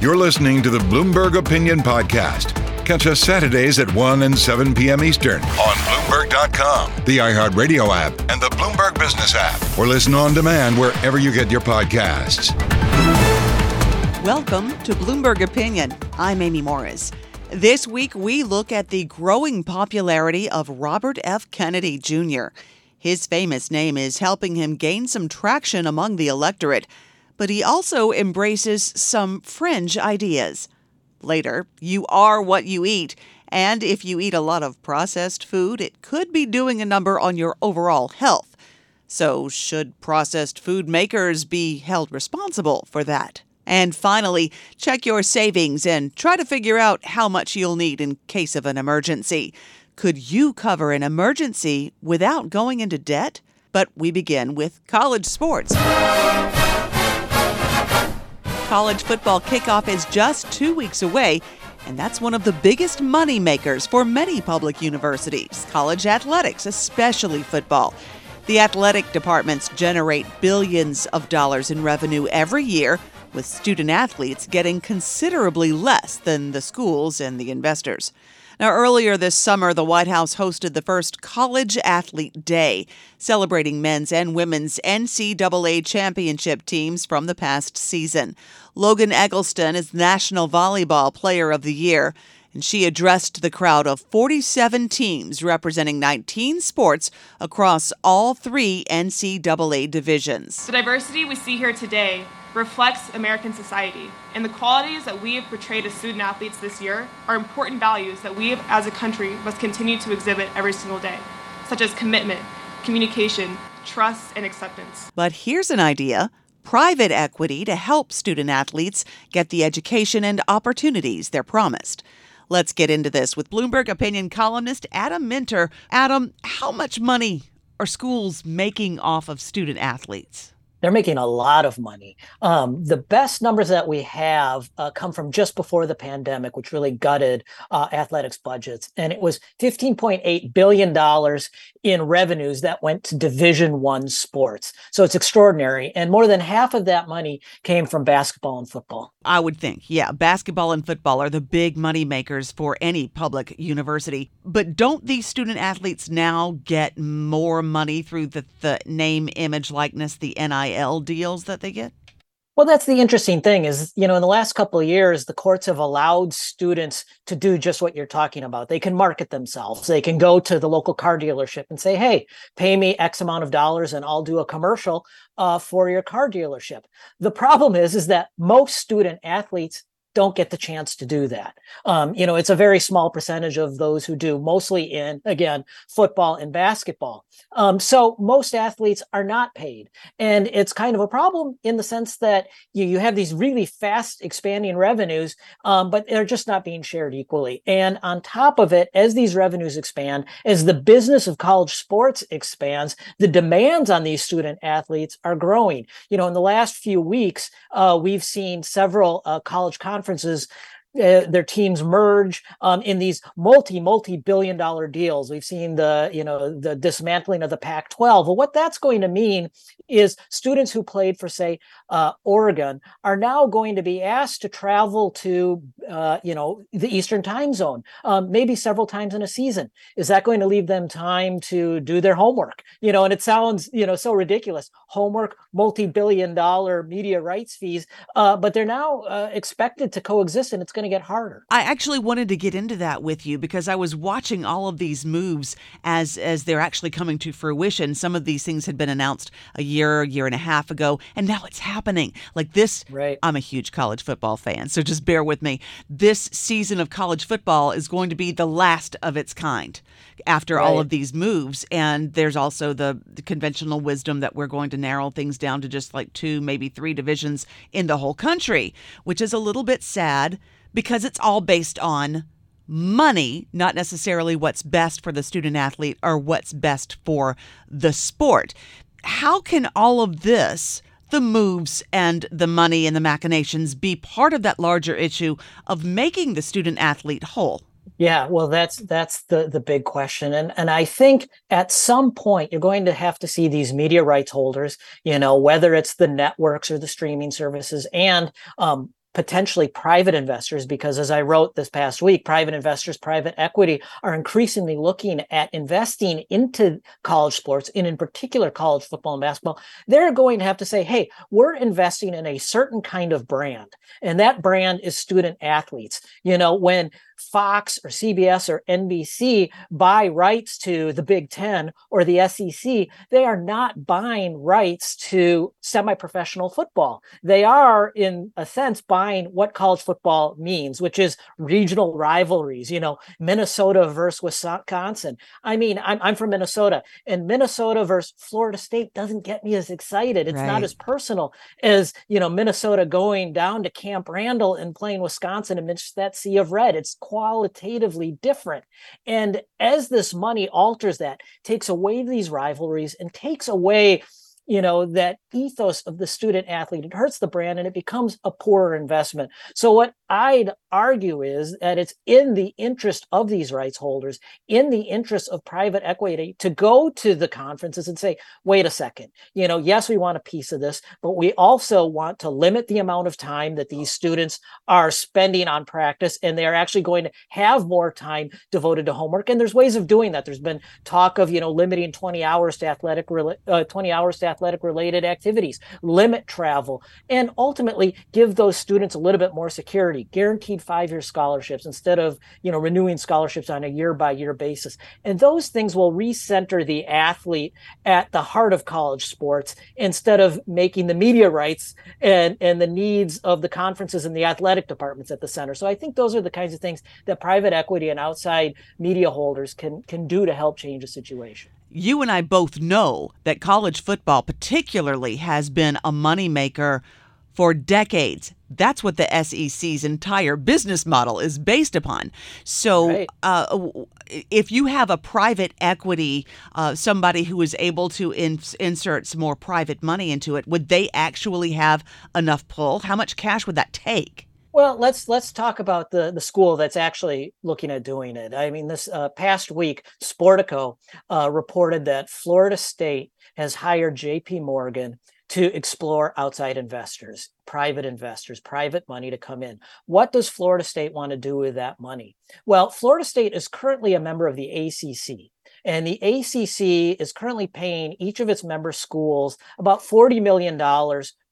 You're listening to the Bloomberg Opinion Podcast. Catch us Saturdays at 1 and 7 p.m. Eastern on Bloomberg.com, the iHeartRadio app, and the Bloomberg Business app, or listen on demand wherever you get your podcasts. Welcome to Bloomberg Opinion. I'm Amy Morris. This week, we look at the growing popularity of Robert F. Kennedy Jr. His famous name is helping him gain some traction among the electorate but he also embraces some fringe ideas. Later, you are what you eat, and if you eat a lot of processed food, it could be doing a number on your overall health. So, should processed food makers be held responsible for that? And finally, check your savings and try to figure out how much you'll need in case of an emergency. Could you cover an emergency without going into debt? But we begin with college sports. College football kickoff is just two weeks away, and that's one of the biggest money makers for many public universities, college athletics, especially football. The athletic departments generate billions of dollars in revenue every year, with student athletes getting considerably less than the schools and the investors. Now, earlier this summer, the White House hosted the first College Athlete Day, celebrating men's and women's NCAA championship teams from the past season. Logan Eggleston is National Volleyball Player of the Year and she addressed the crowd of 47 teams representing 19 sports across all three NCAA divisions. The diversity we see here today reflects American society, and the qualities that we have portrayed as student athletes this year are important values that we as a country must continue to exhibit every single day, such as commitment, communication, trust, and acceptance. But here's an idea private equity to help student athletes get the education and opportunities they're promised. Let's get into this with Bloomberg opinion columnist Adam Minter. Adam, how much money are schools making off of student athletes? They're making a lot of money. Um, the best numbers that we have uh, come from just before the pandemic, which really gutted uh, athletics budgets, and it was 15.8 billion dollars in revenues that went to Division One sports. So it's extraordinary, and more than half of that money came from basketball and football. I would think, yeah, basketball and football are the big money makers for any public university. But don't these student athletes now get more money through the, the name, image, likeness, the NIL? NIL deals that they get? Well, that's the interesting thing is, you know, in the last couple of years, the courts have allowed students to do just what you're talking about. They can market themselves. They can go to the local car dealership and say, hey, pay me X amount of dollars and I'll do a commercial uh, for your car dealership. The problem is, is that most student athletes don't get the chance to do that. Um, you know, it's a very small percentage of those who do, mostly in, again, football and basketball. Um, so most athletes are not paid. And it's kind of a problem in the sense that you, you have these really fast expanding revenues, um, but they're just not being shared equally. And on top of it, as these revenues expand, as the business of college sports expands, the demands on these student athletes are growing. You know, in the last few weeks, uh, we've seen several uh, college conferences conferences uh, their teams merge um, in these multi multi billion dollar deals. We've seen the you know the dismantling of the Pac-12. Well, what that's going to mean is students who played for say uh, Oregon are now going to be asked to travel to uh, you know the Eastern Time Zone, um, maybe several times in a season. Is that going to leave them time to do their homework? You know, and it sounds you know so ridiculous. Homework, multi billion dollar media rights fees, uh, but they're now uh, expected to coexist, and it's going to get harder. I actually wanted to get into that with you because I was watching all of these moves as as they're actually coming to fruition. Some of these things had been announced a year, year and a half ago, and now it's happening. Like this, right. I'm a huge college football fan, so just bear with me. This season of college football is going to be the last of its kind after right. all of these moves. And there's also the, the conventional wisdom that we're going to narrow things down to just like two, maybe three divisions in the whole country, which is a little bit sad because it's all based on money, not necessarily what's best for the student athlete or what's best for the sport. How can all of this, the moves and the money and the machinations, be part of that larger issue of making the student athlete whole? Yeah, well, that's that's the the big question, and and I think at some point you're going to have to see these media rights holders, you know, whether it's the networks or the streaming services, and um, potentially private investors because as i wrote this past week private investors private equity are increasingly looking at investing into college sports and in particular college football and basketball. They're going to have to say hey we're investing in a certain kind of brand and that brand is student athletes. You know when Fox or CBS or NBC buy rights to the Big Ten or the SEC, they are not buying rights to semi professional football. They are, in a sense, buying what college football means, which is regional rivalries, you know, Minnesota versus Wisconsin. I mean, I'm, I'm from Minnesota, and Minnesota versus Florida State doesn't get me as excited. It's right. not as personal as, you know, Minnesota going down to Camp Randall and playing Wisconsin amidst that sea of red. It's qualitatively different. And as this money alters that, takes away these rivalries and takes away you know that ethos of the student athlete it hurts the brand and it becomes a poorer investment. So what i'd argue is that it's in the interest of these rights holders in the interest of private equity to go to the conferences and say wait a second. You know yes we want a piece of this but we also want to limit the amount of time that these students are spending on practice and they're actually going to have more time devoted to homework. And there's ways of doing that. There's been talk of you know limiting 20 hours to athletic uh, 20 hours to athletic related activities, limit travel, and ultimately give those students a little bit more security, guaranteed five year scholarships instead of, you know, renewing scholarships on a year by year basis. And those things will recenter the athlete at the heart of college sports instead of making the media rights and, and the needs of the conferences and the athletic departments at the center. So I think those are the kinds of things that private equity and outside media holders can can do to help change a situation you and I both know that college football, particularly, has been a moneymaker for decades. That's what the SEC's entire business model is based upon. So, right. uh, if you have a private equity, uh, somebody who is able to in- insert some more private money into it, would they actually have enough pull? How much cash would that take? Well, let's let's talk about the the school that's actually looking at doing it. I mean, this uh, past week, Sportico uh, reported that Florida State has hired J.P. Morgan to explore outside investors, private investors, private money to come in. What does Florida State want to do with that money? Well, Florida State is currently a member of the ACC. And the ACC is currently paying each of its member schools about $40 million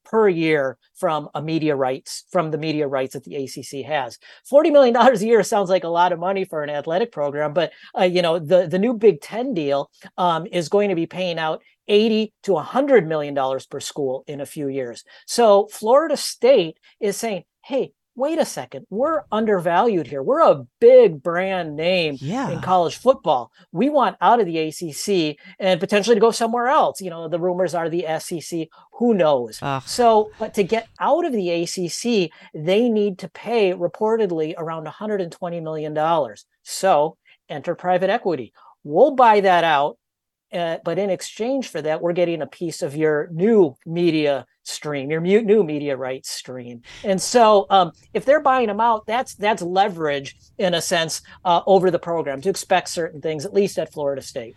per year from a media rights from the media rights that the ACC has. Forty million dollars a year sounds like a lot of money for an athletic program, but uh, you know the the new Big Ten deal um, is going to be paying out 80 to 100 million dollars per school in a few years. So Florida State is saying, "Hey, wait a second, we're undervalued here. We're a big brand name yeah. in college football. We want out of the ACC and potentially to go somewhere else. You know, the rumors are the SEC. Who knows? So, but to get out of the ACC, they need to pay reportedly around $120 million. So, enter private equity. We'll buy that out. Uh, but in exchange for that, we're getting a piece of your new media stream, your new media rights stream. And so, um, if they're buying them out, that's that's leverage in a sense uh, over the program to expect certain things, at least at Florida State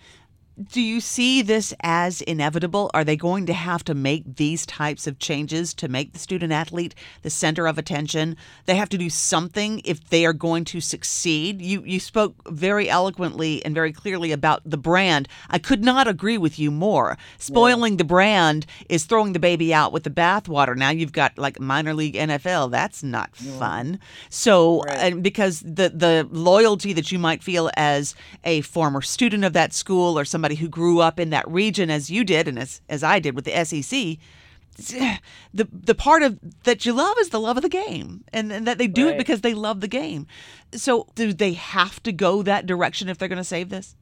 do you see this as inevitable? Are they going to have to make these types of changes to make the student athlete the center of attention? They have to do something if they are going to succeed. You you spoke very eloquently and very clearly about the brand. I could not agree with you more. Spoiling yeah. the brand is throwing the baby out with the bathwater. Now you've got like minor league NFL. That's not yeah. fun. So right. and because the the loyalty that you might feel as a former student of that school or somebody somebody who grew up in that region as you did and as, as I did with the SEC, the the part of that you love is the love of the game and, and that they do right. it because they love the game. So do they have to go that direction if they're going to save this?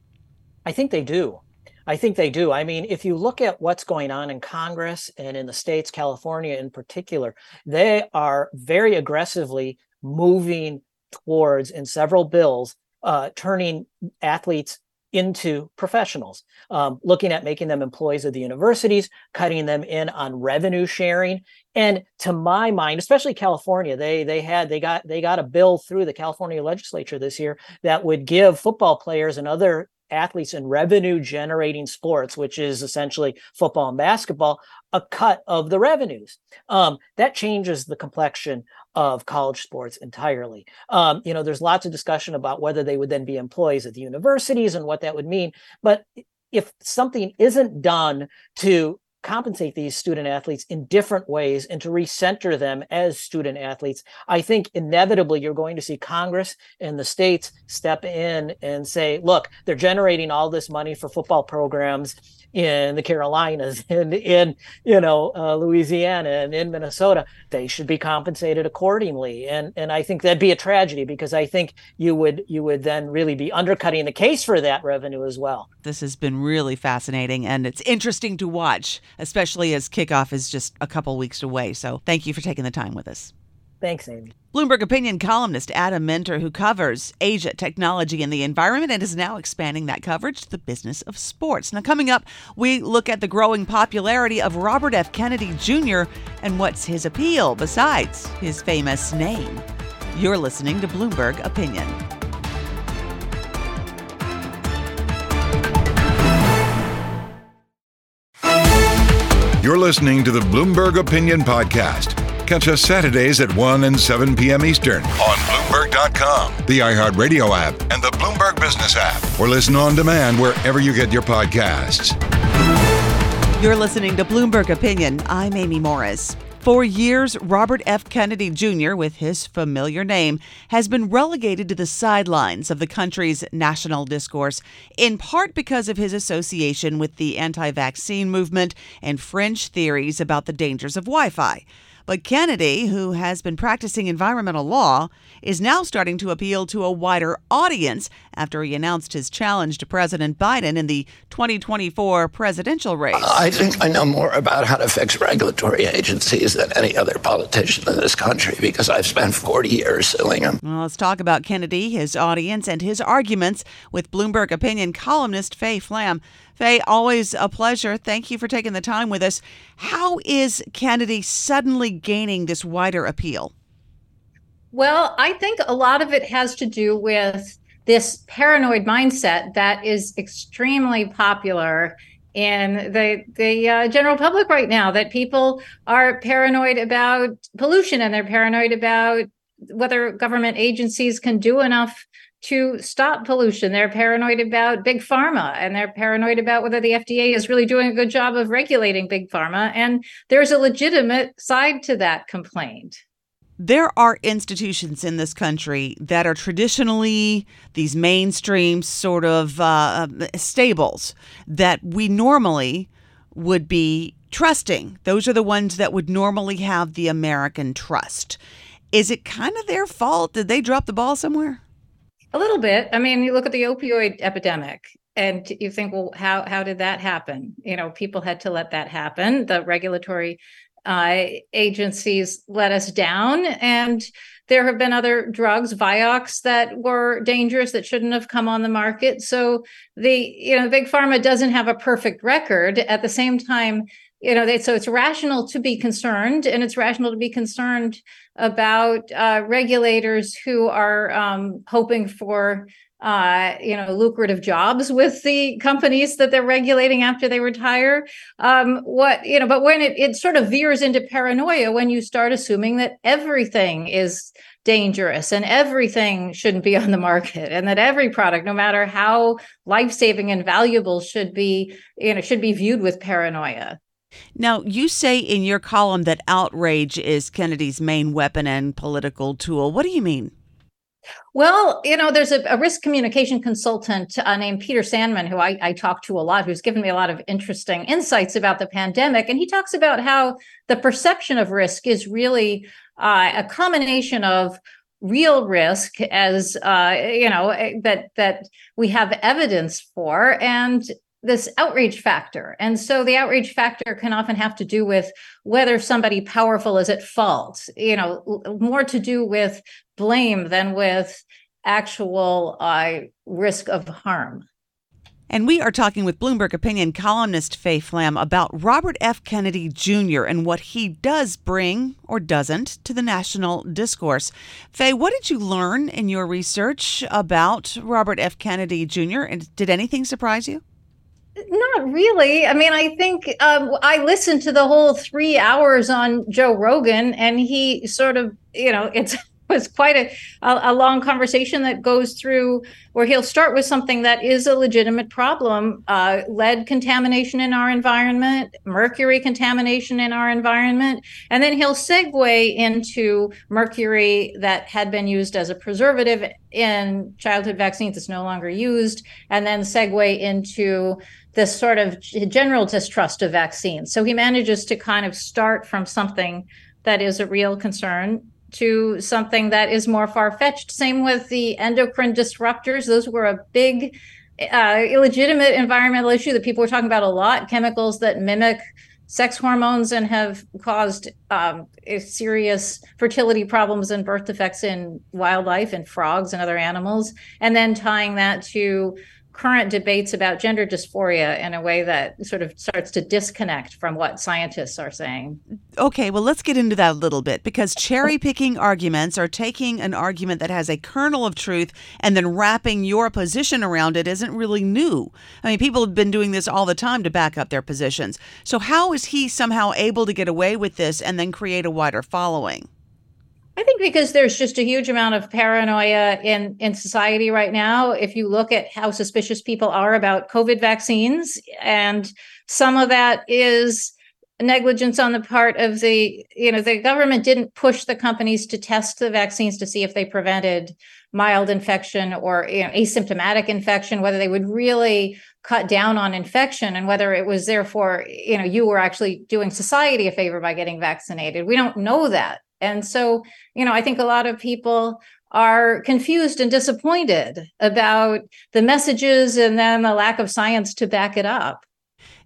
I think they do. I think they do. I mean, if you look at what's going on in Congress and in the states, California in particular, they are very aggressively moving towards in several bills uh, turning athletes into professionals, um, looking at making them employees of the universities, cutting them in on revenue sharing. And to my mind, especially California, they they had they got they got a bill through the California legislature this year that would give football players and other athletes in revenue generating sports, which is essentially football and basketball, a cut of the revenues. Um, that changes the complexion of college sports entirely. Um, you know, there's lots of discussion about whether they would then be employees at the universities and what that would mean. But if something isn't done to compensate these student athletes in different ways and to recenter them as student athletes, I think inevitably you're going to see Congress and the states step in and say, look, they're generating all this money for football programs in the Carolinas and in you know uh, Louisiana and in Minnesota, they should be compensated accordingly. And and I think that'd be a tragedy because I think you would you would then really be undercutting the case for that revenue as well. This has been really fascinating and it's interesting to watch, especially as kickoff is just a couple weeks away. So thank you for taking the time with us. Thanks, Amy. Bloomberg opinion columnist Adam Minter, who covers Asia, technology, and the environment, and is now expanding that coverage to the business of sports. Now, coming up, we look at the growing popularity of Robert F. Kennedy Jr. and what's his appeal besides his famous name. You're listening to Bloomberg Opinion. You're listening to the Bloomberg Opinion Podcast. Catch us Saturdays at 1 and 7 p.m. Eastern on Bloomberg.com, the iHeartRadio app, and the Bloomberg Business app, or listen on demand wherever you get your podcasts. You're listening to Bloomberg Opinion. I'm Amy Morris. For years, Robert F. Kennedy Jr., with his familiar name, has been relegated to the sidelines of the country's national discourse, in part because of his association with the anti vaccine movement and fringe theories about the dangers of Wi Fi. But Kennedy, who has been practicing environmental law, is now starting to appeal to a wider audience after he announced his challenge to President Biden in the 2024 presidential race. I think I know more about how to fix regulatory agencies than any other politician in this country because I've spent 40 years suing them. Well, let's talk about Kennedy, his audience, and his arguments with Bloomberg opinion columnist Faye Flam. Faye, always a pleasure. Thank you for taking the time with us. How is Kennedy suddenly gaining this wider appeal? Well, I think a lot of it has to do with this paranoid mindset that is extremely popular in the the uh, general public right now. That people are paranoid about pollution and they're paranoid about whether government agencies can do enough to stop pollution. They're paranoid about big pharma and they're paranoid about whether the FDA is really doing a good job of regulating big pharma. And there's a legitimate side to that complaint. There are institutions in this country that are traditionally these mainstream sort of uh, stables that we normally would be trusting. Those are the ones that would normally have the American trust. Is it kind of their fault? Did they drop the ball somewhere? A little bit. I mean, you look at the opioid epidemic and you think, well, how how did that happen? You know, people had to let that happen. The regulatory uh, agencies let us down, and there have been other drugs, Vioxx, that were dangerous that shouldn't have come on the market. So the you know, big pharma doesn't have a perfect record. At the same time, you know, they, so it's rational to be concerned, and it's rational to be concerned about uh, regulators who are um, hoping for uh, you know lucrative jobs with the companies that they're regulating after they retire. Um, what you know, but when it it sort of veers into paranoia when you start assuming that everything is dangerous and everything shouldn't be on the market and that every product no matter how life-saving and valuable should be you know should be viewed with paranoia now, you say in your column that outrage is Kennedy's main weapon and political tool. What do you mean? Well, you know, there's a, a risk communication consultant uh, named Peter Sandman who I, I talk to a lot, who's given me a lot of interesting insights about the pandemic. And he talks about how the perception of risk is really uh, a combination of real risk as uh, you know eh, that that we have evidence for and this outrage factor. And so the outrage factor can often have to do with whether somebody powerful is at fault, you know, more to do with blame than with actual uh, risk of harm. And we are talking with Bloomberg Opinion columnist Faye Flam about Robert F. Kennedy Jr. and what he does bring or doesn't to the national discourse. Faye, what did you learn in your research about Robert F. Kennedy Jr. and did anything surprise you? Not really. I mean, I think um, I listened to the whole three hours on Joe Rogan, and he sort of, you know, it's was quite a, a, a, long conversation that goes through where he'll start with something that is a legitimate problem uh, lead contamination in our environment, mercury contamination in our environment, and then he'll segue into mercury that had been used as a preservative in childhood vaccines that's no longer used, and then segue into this sort of general distrust of vaccines. So he manages to kind of start from something that is a real concern to something that is more far fetched. Same with the endocrine disruptors; those were a big, uh, illegitimate environmental issue that people were talking about a lot. Chemicals that mimic sex hormones and have caused um, serious fertility problems and birth defects in wildlife and frogs and other animals, and then tying that to current debates about gender dysphoria in a way that sort of starts to disconnect from what scientists are saying. Okay, well, let's get into that a little bit because cherry picking arguments or taking an argument that has a kernel of truth and then wrapping your position around it isn't really new. I mean, people have been doing this all the time to back up their positions. So, how is he somehow able to get away with this and then create a wider following? I think because there's just a huge amount of paranoia in in society right now. If you look at how suspicious people are about COVID vaccines, and some of that is negligence on the part of the you know the government didn't push the companies to test the vaccines to see if they prevented mild infection or you know, asymptomatic infection whether they would really cut down on infection and whether it was therefore you know you were actually doing society a favor by getting vaccinated we don't know that and so, you know, I think a lot of people are confused and disappointed about the messages and then the lack of science to back it up.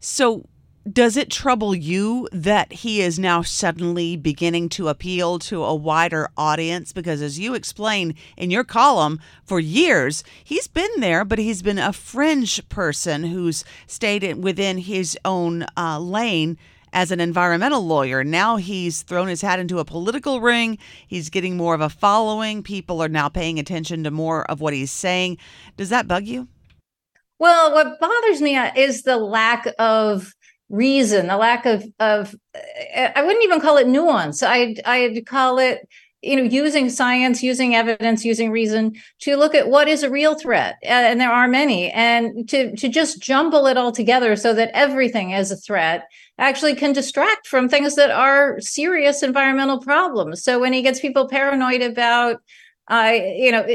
So, does it trouble you that he is now suddenly beginning to appeal to a wider audience? Because, as you explain in your column, for years he's been there, but he's been a fringe person who's stayed within his own uh, lane as an environmental lawyer. Now he's thrown his hat into a political ring. He's getting more of a following. People are now paying attention to more of what he's saying. Does that bug you? Well, what bothers me uh, is the lack of reason, the lack of of I wouldn't even call it nuance. I'd I'd call it you know using science using evidence using reason to look at what is a real threat and there are many and to to just jumble it all together so that everything is a threat actually can distract from things that are serious environmental problems. So when he gets people paranoid about uh, you know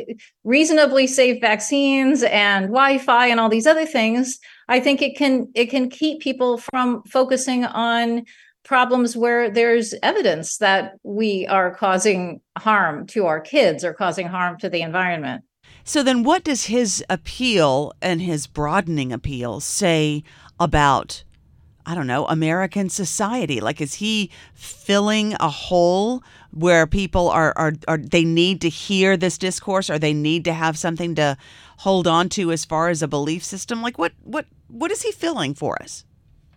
reasonably safe vaccines and wi-fi and all these other things i think it can it can keep people from focusing on problems where there's evidence that we are causing harm to our kids or causing harm to the environment. So then what does his appeal and his broadening appeal say about I don't know, American society? Like is he filling a hole where people are are, are they need to hear this discourse or they need to have something to hold on to as far as a belief system? Like what what what is he filling for us?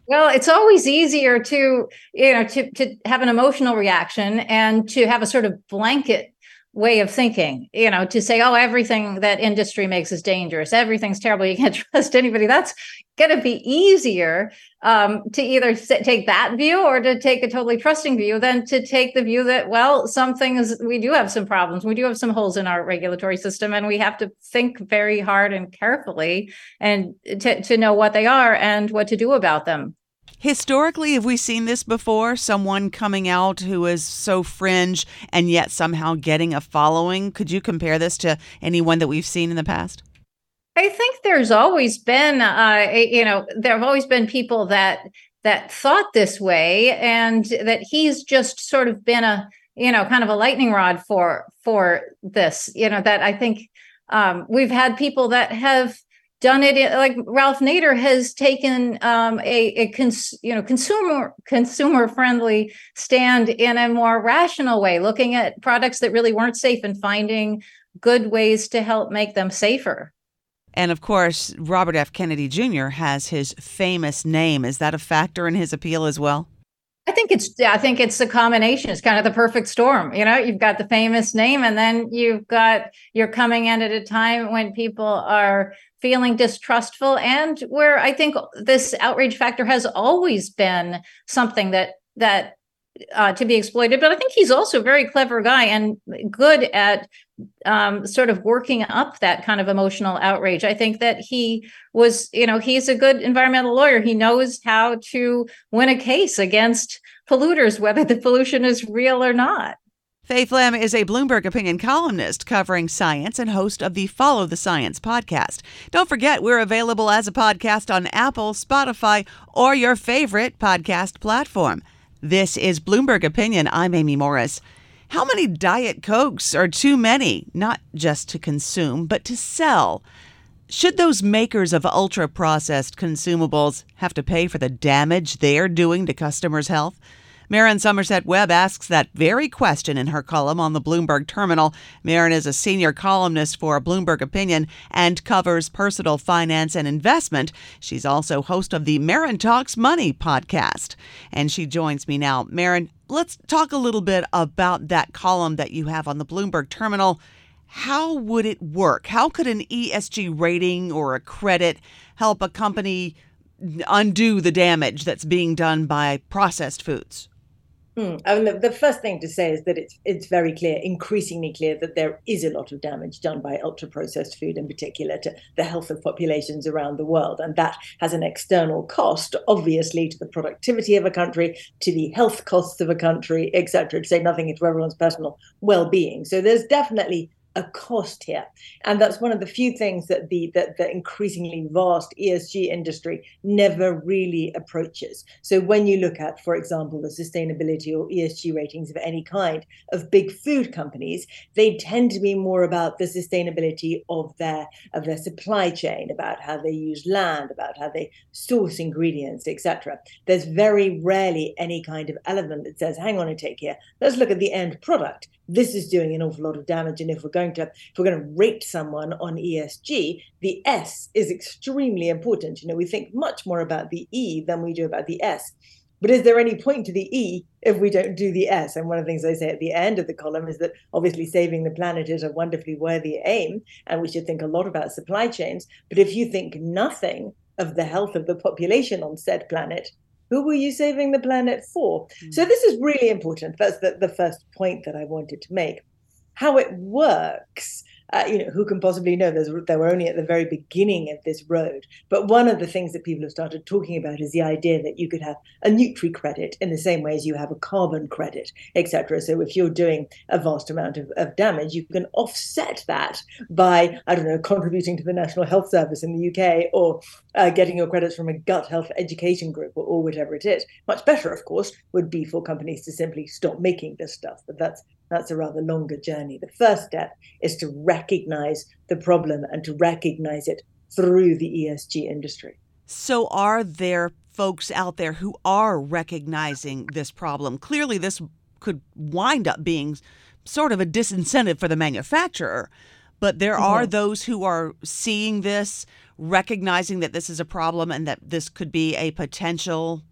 Well, it's always easier to, you know, to to have an emotional reaction and to have a sort of blanket way of thinking, you know, to say, oh, everything that industry makes is dangerous, everything's terrible, you can't trust anybody. That's going to be easier um, to either take that view or to take a totally trusting view than to take the view that, well, some things we do have some problems, we do have some holes in our regulatory system, and we have to think very hard and carefully and to, to know what they are and what to do about them. Historically, have we seen this before? Someone coming out who is so fringe and yet somehow getting a following? Could you compare this to anyone that we've seen in the past? I think there's always been, uh, you know, there have always been people that that thought this way, and that he's just sort of been a, you know, kind of a lightning rod for for this. You know, that I think um, we've had people that have done it in, like Ralph Nader has taken um, a, a cons, you know consumer consumer friendly stand in a more rational way, looking at products that really weren't safe and finding good ways to help make them safer. And of course, Robert F. Kennedy Jr. has his famous name. Is that a factor in his appeal as well? I think it's I think it's a combination. It's kind of the perfect storm. You know, you've got the famous name and then you've got you're coming in at a time when people are feeling distrustful and where I think this outrage factor has always been something that that uh, to be exploited. But I think he's also a very clever guy and good at um, sort of working up that kind of emotional outrage. I think that he was, you know, he's a good environmental lawyer. He knows how to win a case against polluters, whether the pollution is real or not. Faye Flam is a Bloomberg opinion columnist covering science and host of the Follow the Science podcast. Don't forget, we're available as a podcast on Apple, Spotify, or your favorite podcast platform. This is Bloomberg Opinion. I'm Amy Morris. How many Diet Cokes are too many, not just to consume, but to sell? Should those makers of ultra processed consumables have to pay for the damage they're doing to customers' health? Merryn Somerset Webb asks that very question in her column on the Bloomberg Terminal. Merryn is a senior columnist for Bloomberg Opinion and covers personal finance and investment. She's also host of the Merryn Talks Money podcast. And she joins me now. Merryn, let's talk a little bit about that column that you have on the Bloomberg Terminal. How would it work? How could an ESG rating or a credit help a company undo the damage that's being done by processed foods? Mm. I mean, the, the, first thing to say is that it's it's very clear, increasingly clear, that there is a lot of damage done by ultra processed food, in particular, to the health of populations around the world, and that has an external cost, obviously, to the productivity of a country, to the health costs of a country, etc. To say nothing to everyone's personal well-being. So there's definitely a cost here. And that's one of the few things that the that the increasingly vast esg industry never really approaches. So when you look at for example the sustainability or esg ratings of any kind of big food companies they tend to be more about the sustainability of their of their supply chain about how they use land about how they source ingredients etc there's very rarely any kind of element that says hang on a tick here. Let's look at the end product. This is doing an awful lot of damage. And if we're going to if we're going to rate someone on ESG, the S is extremely important. You know, we think much more about the E than we do about the S. But is there any point to the E if we don't do the S? And one of the things I say at the end of the column is that obviously saving the planet is a wonderfully worthy aim, and we should think a lot about supply chains. But if you think nothing of the health of the population on said planet, who were you saving the planet for? Mm. So this is really important. That's the, the first point that I wanted to make. How it works uh, you know, who can possibly know? There's, they were only at the very beginning of this road. But one of the things that people have started talking about is the idea that you could have a Nutri credit in the same way as you have a carbon credit, etc. So if you're doing a vast amount of, of damage, you can offset that by, I don't know, contributing to the National Health Service in the UK or uh, getting your credits from a gut health education group or, or whatever it is. Much better, of course, would be for companies to simply stop making this stuff. But that's that's a rather longer journey. The first step is to recognize the problem and to recognize it through the ESG industry. So, are there folks out there who are recognizing this problem? Clearly, this could wind up being sort of a disincentive for the manufacturer, but there mm-hmm. are those who are seeing this, recognizing that this is a problem and that this could be a potential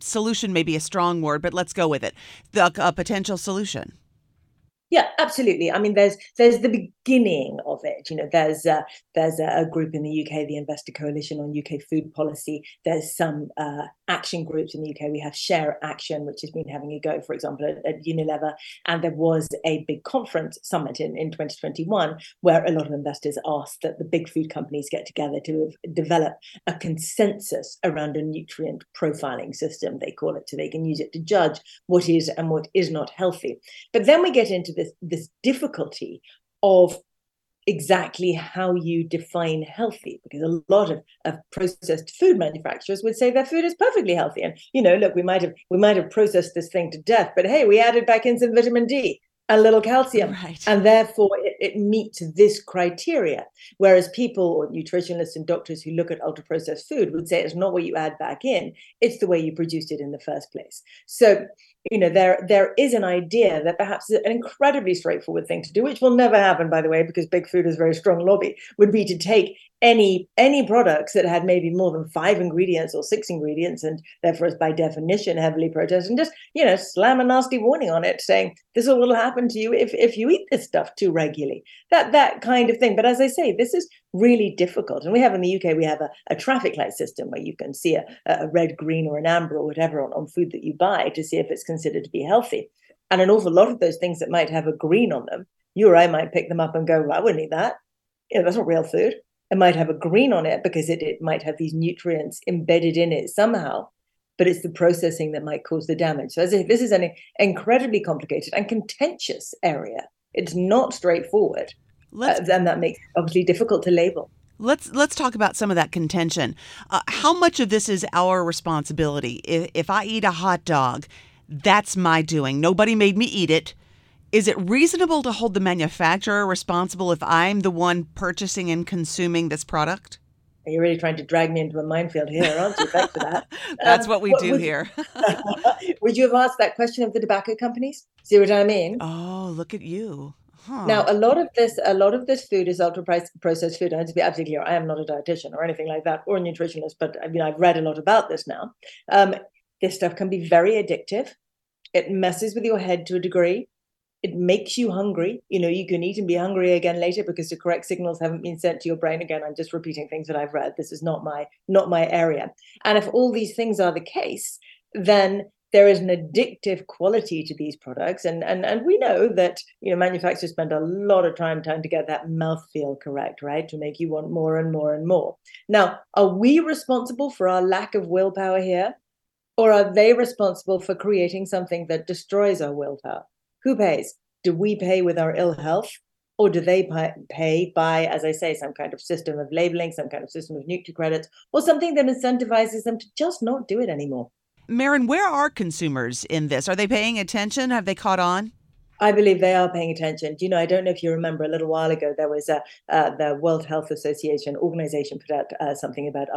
solution, maybe a strong word, but let's go with it the, a potential solution. Yeah, absolutely. I mean, there's there's the beginning of it. You know, there's there's a, group in the UK, the Investor Coalition on UK Food Policy. There's some uh, action groups in the UK. We have Share Action, which has been having a go, for example, at, at Unilever. And there was a big conference summit in, in 2021 where a lot of investors asked that the big food companies get together to develop a consensus around a nutrient profiling system, they call it, so they can use it to judge what is and what is not healthy. But then we get into this, this difficulty of exactly how you define healthy because a lot of, of processed food manufacturers would say their food is perfectly healthy. And you know look we might have we might have processed this thing to death but hey we added back in some vitamin d a little calcium right. and therefore it, it, meets this criteria whereas people or nutritionists and doctors who look at ultra processed food would say it's not what you add back in it's the way you produced it in the first place so you know there there is an idea that perhaps an incredibly straightforward thing to do which will never happen by the way because big food has a very strong lobby would be to take any any products that had maybe more than five ingredients or six ingredients and therefore is by definition heavily processed and just you know slam a nasty warning on it saying this will happen to you if if you eat this stuff too regularly. That that kind of thing. But as i say this is really difficult. And we have in the uk we have a, a traffic light system where you can see a, a red green or an amber or whatever on, on food that you buy to see if it's considered to be healthy. And an awful lot of those things that might have a green on them you or i might pick them up and go well, i wouldn't eat that. Know, that's not real food it might have a green on it because it, it might have these nutrients embedded in it somehow but it's the processing that might cause the damage so as if this is an incredibly complicated and contentious area it's not straightforward uh, and that makes it obviously difficult to label Let's let's talk about some of that contention. Uh, how much of this is our responsibility? If, if I eat a hot dog, that's my doing. Nobody made me eat it. Is it reasonable to hold the manufacturer responsible if I'm the one purchasing and consuming this product? You're really trying to drag me into a minefield here, aren't you? Thanks for that. That's um, what we what, do would, here. would you have asked that question of the tobacco companies? See what I mean? Oh, look at you. Huh. Now, a lot of this, a lot of this food is ultra processed food. And to be absolutely clear, I am not a dietitian or anything like that, or a nutritionist, but I mean, I've read a lot about this now. Um, this stuff can be very addictive. It messes with your head to a degree it makes you hungry. You know, you can eat and be hungry again later because the correct signals haven't been sent to your brain again. I'm just repeating things that I've read. This is not my not my area. And if all these things are the case, then there is an addictive quality to these products. And and and we know that you know manufacturers spend a lot of time trying to get that mouthfeel correct, right? To make you want more and more and more. Now, are we responsible for our lack of willpower here? Or are they responsible for creating something that destroys our willpower? Who pays? Do we pay with our ill health? Or do they pay by, as I say, some kind of system of labeling, some kind of system of nutri credits, or something that incentivizes them to just not do it anymore? Merryn, where are consumers in this? Are they paying attention? Have they caught on? I believe they are paying attention. Do you know, I don't know if you remember a little while ago, there was a, uh, the World Health Association organization put out uh, something about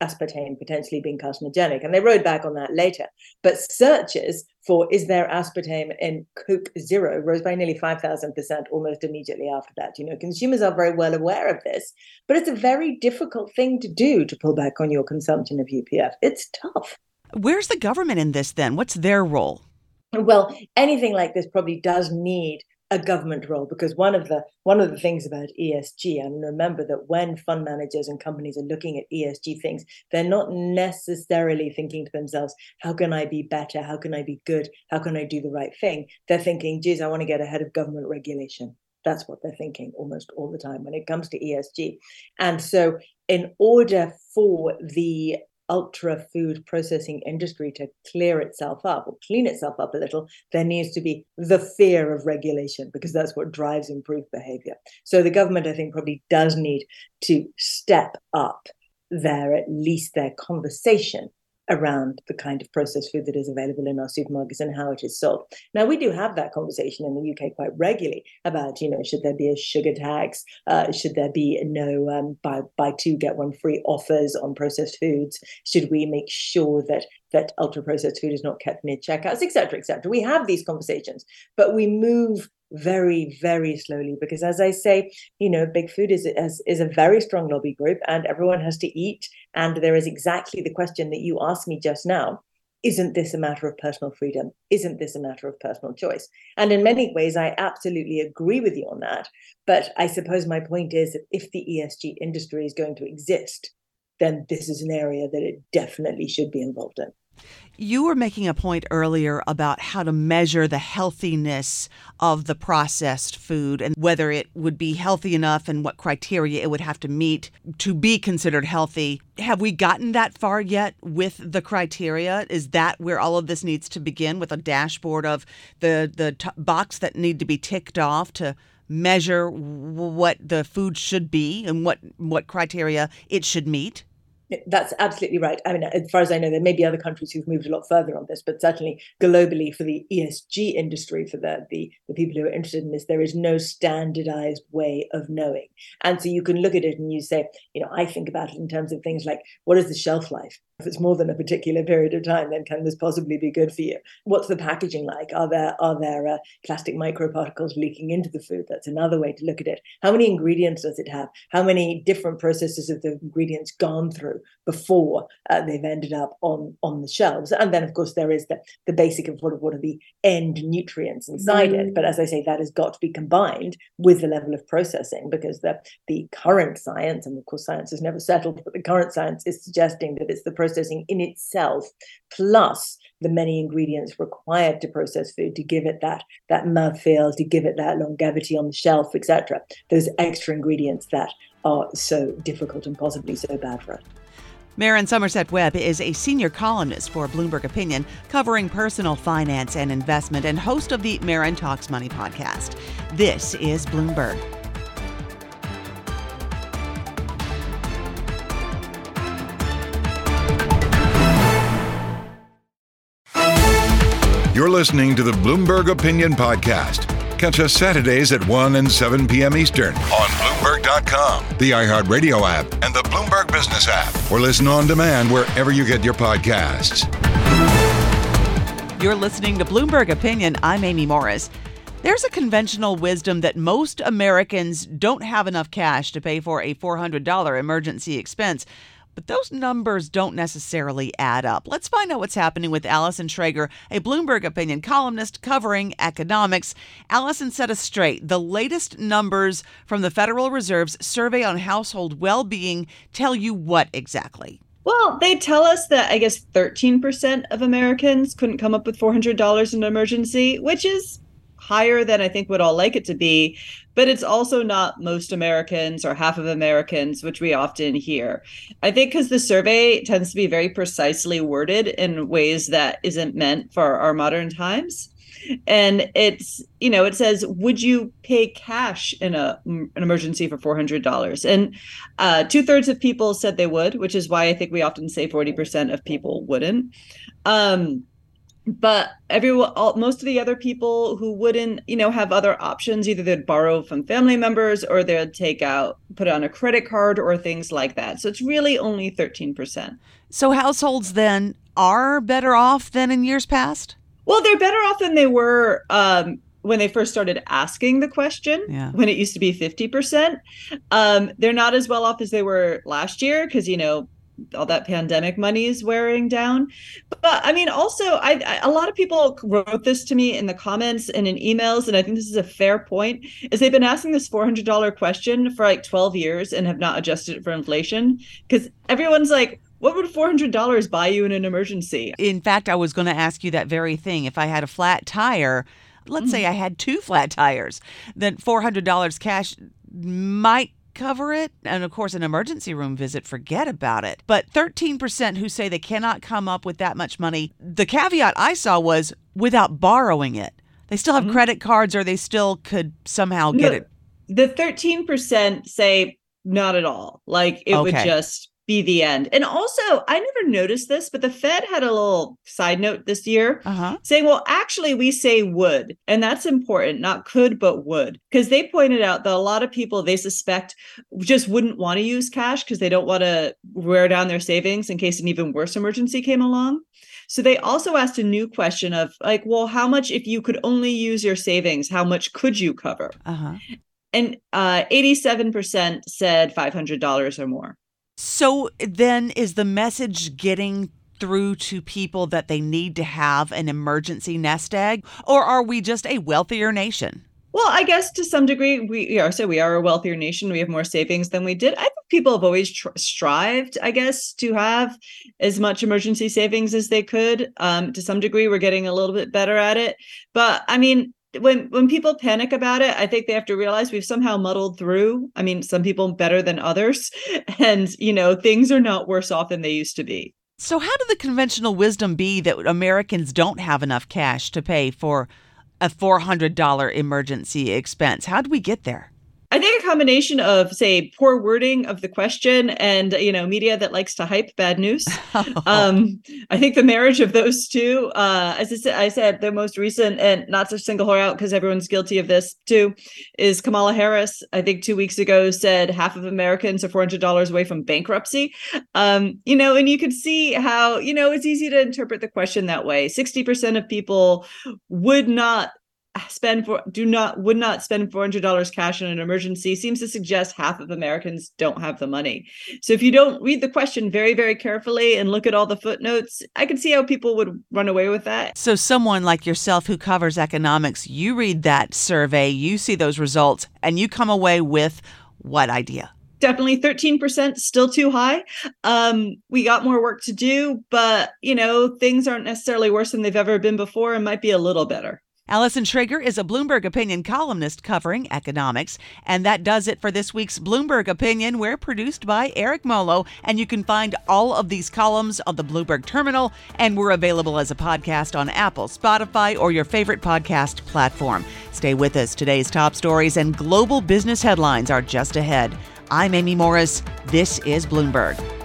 aspartame potentially being carcinogenic, and they rowed back on that later. But searches for is there aspartame in Coke Zero rose by nearly 5,000% almost immediately after that. You know, consumers are very well aware of this, but it's a very difficult thing to do to pull back on your consumption of UPF. It's tough. Where's the government in this then? What's their role? Well anything like this probably does need a government role because one of the one of the things about ESG and remember that when fund managers and companies are looking at ESG things they're not necessarily thinking to themselves how can I be better? How can I be good? How can I do the right thing? They're thinking geez I want to get ahead of government regulation. That's what they're thinking almost all the time when it comes to ESG and so in order for the ultra food processing industry to clear itself up or clean itself up a little, there needs to be the fear of regulation because that's what drives improved behavior. So the government, I think, probably does need to step up their at least their conversation around the kind of processed food that is available in our supermarkets and how it is sold. Now, we do have that conversation in the UK quite regularly about, you know, should there be a sugar tax? Uh, should there be no um, buy, buy two, get one free offers on processed foods? Should we make sure that that ultra processed food is not kept near checkouts, etc., etc. We have these conversations, but we move very, very slowly because, as I say, you know, big food is, is is a very strong lobby group, and everyone has to eat. And there is exactly the question that you asked me just now: Isn't this a matter of personal freedom? Isn't this a matter of personal choice? And in many ways, I absolutely agree with you on that. But I suppose my point is that if the ESG industry is going to exist, then this is an area that it definitely should be involved in. You were making a point earlier about how to measure the healthiness of the processed food and whether it would be healthy enough and what criteria it would have to meet to be considered healthy. Have we gotten that far yet with the criteria? Is that where all of this needs to begin with a dashboard of the the t- box that need to be ticked off to measure what the food should be and what what criteria it should meet? That's absolutely right. I mean, as far as I know, there may be other countries who've moved a lot further on this, but certainly globally for the ESG industry, for the, the, the people who are interested in this, there is no standardized way of knowing. And so you can look at it and you say, you know, I think about it in terms of things like what is the shelf life if it's more than a particular period of time, then can this possibly be good for you? What's the packaging like? Are there are there uh, plastic microparticles leaking into the food? That's another way to look at it. How many ingredients does it have? How many different processes have the ingredients gone through before uh, they've ended up on on the shelves? And then, of course, there is the the basic of what, what are the end nutrients inside it. But as I say, that has got to be combined with the level of processing because the the current science, and of course, science has never settled, but the current science is suggesting that it's the process processing in itself, plus the many ingredients required to process food to give it that that mouthfeel, to give it that longevity on the shelf, etc. Those extra ingredients that are so difficult and possibly so bad for us. Merryn Somerset Webb is a senior columnist for Bloomberg Opinion, covering personal finance and investment, and host of the Merryn Talks Money podcast. This is Bloomberg. You're listening to the Bloomberg Opinion Podcast. Catch us Saturdays at 1 and 7 p.m. Eastern on Bloomberg.com, the iHeartRadio app, and the Bloomberg Business app, or listen on demand wherever you get your podcasts. You're listening to Bloomberg Opinion. I'm Amy Morris. There's a conventional wisdom that most Americans don't have enough cash to pay for a $400 emergency expense. But those numbers don't necessarily add up. Let's find out what's happening with Allison Schrager, a Bloomberg opinion columnist covering economics. Allison set us straight. The latest numbers from the Federal Reserve's survey on household well being tell you what exactly? Well, they tell us that I guess 13% of Americans couldn't come up with $400 in an emergency, which is higher than I think we'd all like it to be, but it's also not most Americans or half of Americans, which we often hear. I think because the survey tends to be very precisely worded in ways that isn't meant for our modern times. And it's, you know, it says, would you pay cash in a an emergency for four hundred dollars? And uh, two thirds of people said they would, which is why I think we often say forty percent of people wouldn't. Um, but everyone all, most of the other people who wouldn't you know have other options either they'd borrow from family members or they'd take out put it on a credit card or things like that. So it's really only 13% so households then are better off than in years past? Well they're better off than they were um, when they first started asking the question yeah. when it used to be 50% um, they're not as well off as they were last year because you know all that pandemic money is wearing down. But I mean, also, I, I, a lot of people wrote this to me in the comments and in emails, and I think this is a fair point. Is they've been asking this four hundred dollar question for like twelve years and have not adjusted it for inflation because everyone's like. What would $400 buy you in an emergency? In fact, I was going to ask you that very thing. If I had a flat tire, let's mm-hmm. say I had two flat tires, then $400 cash might cover it. And of course, an emergency room visit, forget about it. But 13% who say they cannot come up with that much money. The caveat I saw was without borrowing it. They still have mm-hmm. credit cards or they still could somehow get no, it. The 13% say not at all. Like it okay. would just be the end. And also, I never noticed this, but the Fed had a little side note this year uh-huh. saying, well, actually, we say would. And that's important, not could, but would. Because they pointed out that a lot of people they suspect just wouldn't want to use cash because they don't want to wear down their savings in case an even worse emergency came along. So they also asked a new question of like, well, how much if you could only use your savings, how much could you cover? Uh-huh. And uh, 87% said $500 or more. So then is the message getting through to people that they need to have an emergency nest egg or are we just a wealthier nation? Well, I guess to some degree we are. So we are a wealthier nation. We have more savings than we did. I think people have always tr- strived, I guess, to have as much emergency savings as they could. Um, to some degree, we're getting a little bit better at it. But I mean, when when people panic about it, I think they have to realize we've somehow muddled through. I mean, some people better than others, and you know things are not worse off than they used to be. So, how did the conventional wisdom be that Americans don't have enough cash to pay for a four hundred dollar emergency expense? How do we get there? I think a combination of, say, poor wording of the question and you know media that likes to hype bad news. um, I think the marriage of those two, uh, as I said, I said the most recent and not to single her out because everyone's guilty of this too, is Kamala Harris. I think two weeks ago said half of Americans are four hundred dollars away from bankruptcy. Um, you know, and you could see how you know it's easy to interpret the question that way. Sixty percent of people would not spend for do not would not spend $400 cash in an emergency seems to suggest half of americans don't have the money. So if you don't read the question very very carefully and look at all the footnotes i can see how people would run away with that. So someone like yourself who covers economics you read that survey you see those results and you come away with what idea? Definitely 13% still too high. Um, we got more work to do but you know things aren't necessarily worse than they've ever been before and might be a little better Allison Schrager is a Bloomberg Opinion columnist covering economics. And that does it for this week's Bloomberg Opinion. We're produced by Eric Molo, and you can find all of these columns on the Bloomberg Terminal, and we're available as a podcast on Apple, Spotify, or your favorite podcast platform. Stay with us. Today's top stories and global business headlines are just ahead. I'm Amy Morris. This is Bloomberg.